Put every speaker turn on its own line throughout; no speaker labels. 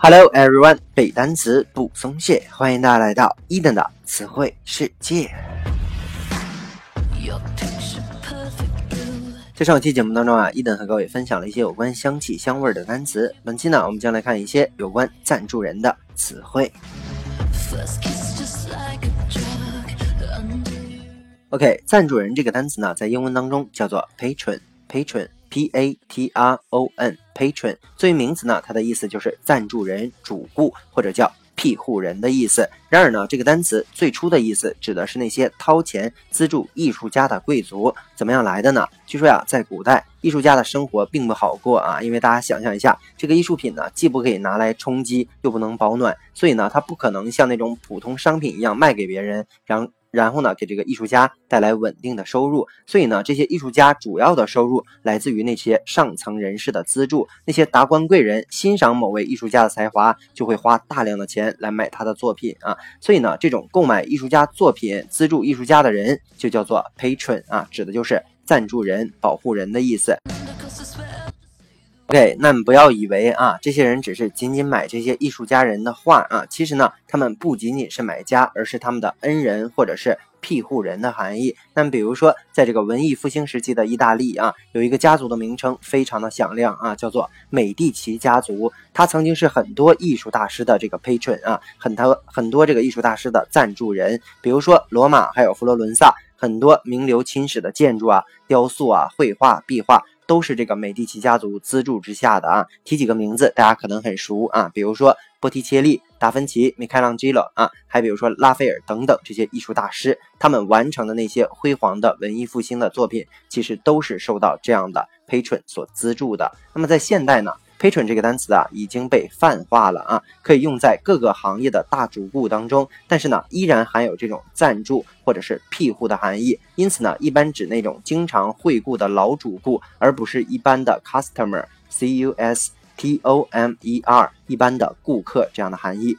Hello everyone，背单词不松懈，欢迎大家来到伊登的词汇世界。在上期节目当中啊，伊登和各位分享了一些有关香气香味的单词。本期呢，我们将来看一些有关赞助人的词汇。OK，赞助人这个单词呢，在英文当中叫做 patron，patron。P A T R O N，patron 作为名词呢，它的意思就是赞助人、主顾或者叫庇护人的意思。然而呢，这个单词最初的意思指的是那些掏钱资助艺术家的贵族。怎么样来的呢？据说呀，在古代，艺术家的生活并不好过啊，因为大家想象一下，这个艺术品呢，既不可以拿来充饥，又不能保暖，所以呢，它不可能像那种普通商品一样卖给别人，让。然后呢，给这个艺术家带来稳定的收入。所以呢，这些艺术家主要的收入来自于那些上层人士的资助。那些达官贵人欣赏某位艺术家的才华，就会花大量的钱来买他的作品啊。所以呢，这种购买艺术家作品、资助艺术家的人，就叫做 patron 啊，指的就是赞助人、保护人的意思。OK，那么不要以为啊，这些人只是仅仅买这些艺术家人的画啊，其实呢，他们不仅仅是买家，而是他们的恩人或者是庇护人的含义。那么比如说，在这个文艺复兴时期的意大利啊，有一个家族的名称非常的响亮啊，叫做美第奇家族，他曾经是很多艺术大师的这个 patron 啊，很多很多这个艺术大师的赞助人，比如说罗马还有佛罗伦萨很多名流青史的建筑啊、雕塑啊、绘画、壁画。都是这个美第奇家族资助之下的啊，提几个名字，大家可能很熟啊，比如说波提切利、达芬奇、米开朗基罗啊，还比如说拉斐尔等等这些艺术大师，他们完成的那些辉煌的文艺复兴的作品，其实都是受到这样的 patron 所资助的。那么在现代呢？patron 这个单词啊已经被泛化了啊，可以用在各个行业的大主顾当中，但是呢依然含有这种赞助或者是庇护的含义，因此呢一般指那种经常惠顾的老主顾，而不是一般的 customer，c u s t o m e r，一般的顾客这样的含义。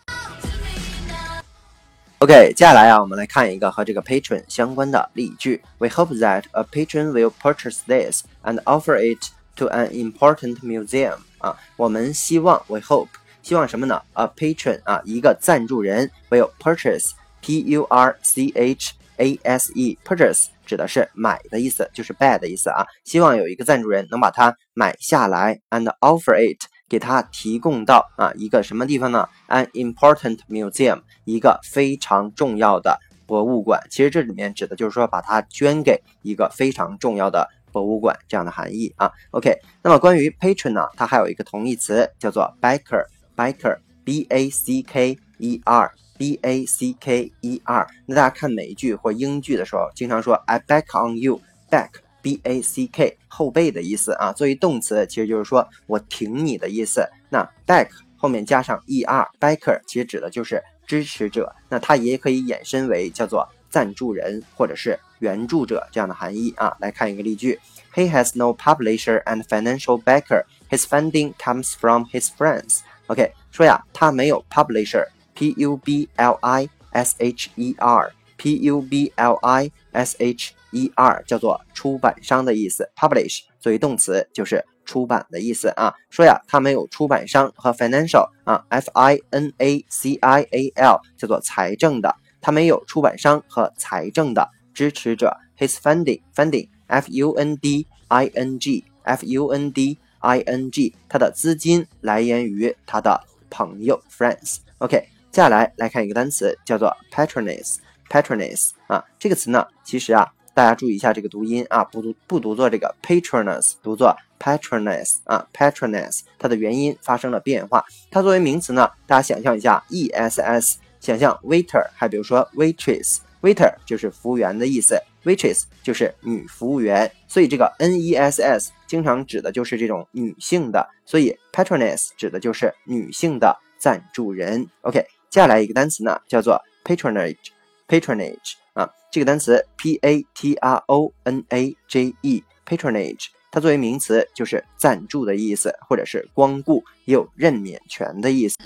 OK，接下来啊我们来看一个和这个 patron 相关的例句：We hope that a patron will purchase this and offer it to an important museum. 啊，我们希望，we hope，希望什么呢？A patron 啊，一个赞助人 will purchase，p u r c h a s e，purchase 指的是买的意思，就是 buy 的意思啊。希望有一个赞助人能把它买下来，and offer it，给他提供到啊一个什么地方呢？An important museum，一个非常重要的博物馆。其实这里面指的就是说把它捐给一个非常重要的。博物馆这样的含义啊，OK。那么关于 patron 呢，它还有一个同义词叫做 backer，backer，b a c k e r，b a c k e r。那大家看美剧或英剧的时候，经常说 I back on you，back，b a c k，后背的意思啊。作为动词，其实就是说我挺你的意思。那 back 后面加上 e r，backer 其实指的就是支持者。那它也可以衍生为叫做赞助人或者是。援助者这样的含义啊，来看一个例句：He has no publisher and financial backer. His funding comes from his friends. OK，说呀，他没有 publisher，p u b l i s h e r，p u b l i s h e r，叫做出版商的意思。publish 作为动词就是出版的意思啊。说呀，他没有出版商和 financial 啊，f i n a c i a l，叫做财政的。 他没有出版商和财政的。支持者，his funding funding f u n d i n g f u n d i n g，他的资金来源于他的朋友 friends。OK，接下来来看一个单词，叫做 patroness patroness 啊，这个词呢，其实啊，大家注意一下这个读音啊，不读不读作这个 patroness，读作 patroness 啊 patroness，它的元音发生了变化。它作为名词呢，大家想象一下 e s s，想象 waiter，还比如说 waitress。Waiter 就是服务员的意思，waitress 就是女服务员，所以这个 N E S S 经常指的就是这种女性的，所以 patroness 指的就是女性的赞助人。OK，接下来一个单词呢叫做 patronage，patronage 啊，这个单词 P A T R O N A J E，patronage 它作为名词就是赞助的意思，或者是光顾，也有任免权的意思。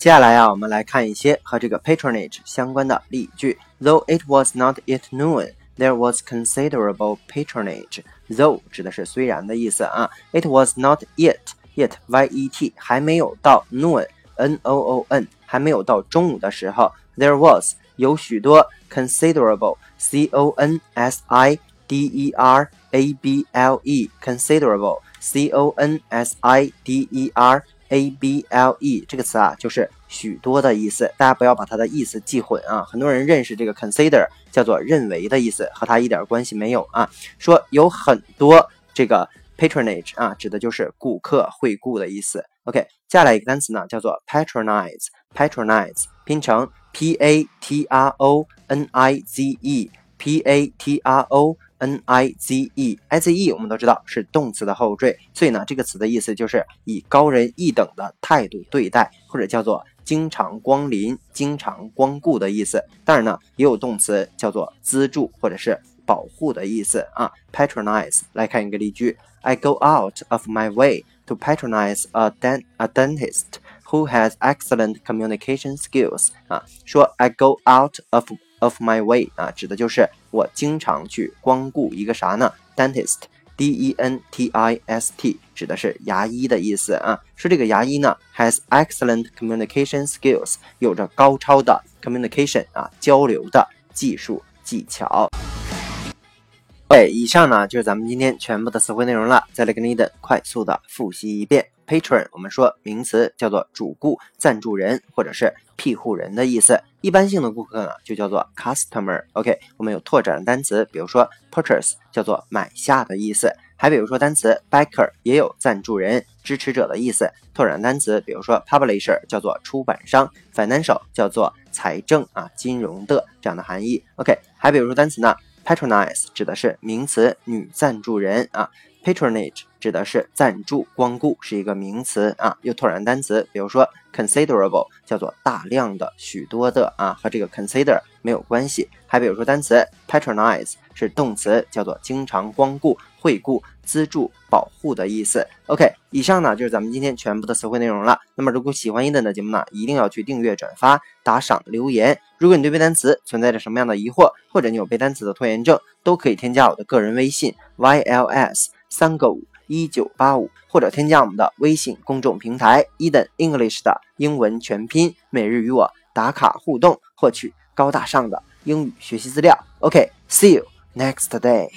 接下来啊，我们来看一些和这个 patronage 相关的例句。Though it was not yet noon, there was considerable patronage. Though 指的是虽然的意思啊。It was not yet yet y e t 还没有到 noon n o o n 还没有到中午的时候，there was 有许多 considerable c o n s i d e r a b l e considerable c o n s i d e r a b l e 这个词啊，就是许多的意思，大家不要把它的意思记混啊。很多人认识这个 consider 叫做认为的意思，和它一点关系没有啊。说有很多这个 patronage 啊，指的就是顾客惠顾的意思。OK，接下来一个单词呢，叫做 patronize，patronize 拼成 p a t r o n i z e，p a t r o。N i z e，i z e 我们都知道是动词的后缀，所以呢，这个词的意思就是以高人一等的态度对待，或者叫做经常光临、经常光顾的意思。当然呢，也有动词叫做资助或者是保护的意思啊。patronize 来看一个例句：I go out of my way to patronize a dent a dentist who has excellent communication skills。啊，说 I go out of Of my way 啊，指的就是我经常去光顾一个啥呢？Dentist，D E N T I S T，指的是牙医的意思啊。说这个牙医呢，has excellent communication skills，有着高超的 communication 啊交流的技术技巧。对，以上呢就是咱们今天全部的词汇内容了。再来跟你的快速的复习一遍。Patron，我们说名词叫做主顾、赞助人或者是庇护人的意思。一般性的顾客呢就叫做 customer。OK，我们有拓展的单词，比如说 purchase 叫做买下的意思，还比如说单词 backer 也有赞助人、支持者的意思。拓展单词，比如说 publisher 叫做出版商，financial 叫做财政啊、金融的这样的含义。OK，还比如说单词呢，patronize 指的是名词女赞助人啊。Patronage 指的是赞助、光顾，是一个名词啊。又拓展单词，比如说 considerable 叫做大量的、许多的啊，和这个 consider 没有关系。还比如说单词 patronize 是动词，叫做经常光顾、惠顾、资助、保护的意思。OK，以上呢就是咱们今天全部的词汇内容了。那么如果喜欢一等的节目呢，一定要去订阅、转发、打赏、留言。如果你对背单词存在着什么样的疑惑，或者你有背单词的拖延症，都可以添加我的个人微信 yls。三个五一九八五，或者添加我们的微信公众平台 Eden English 的英文全拼，每日与我打卡互动，获取高大上的英语学习资料。OK，see you next day。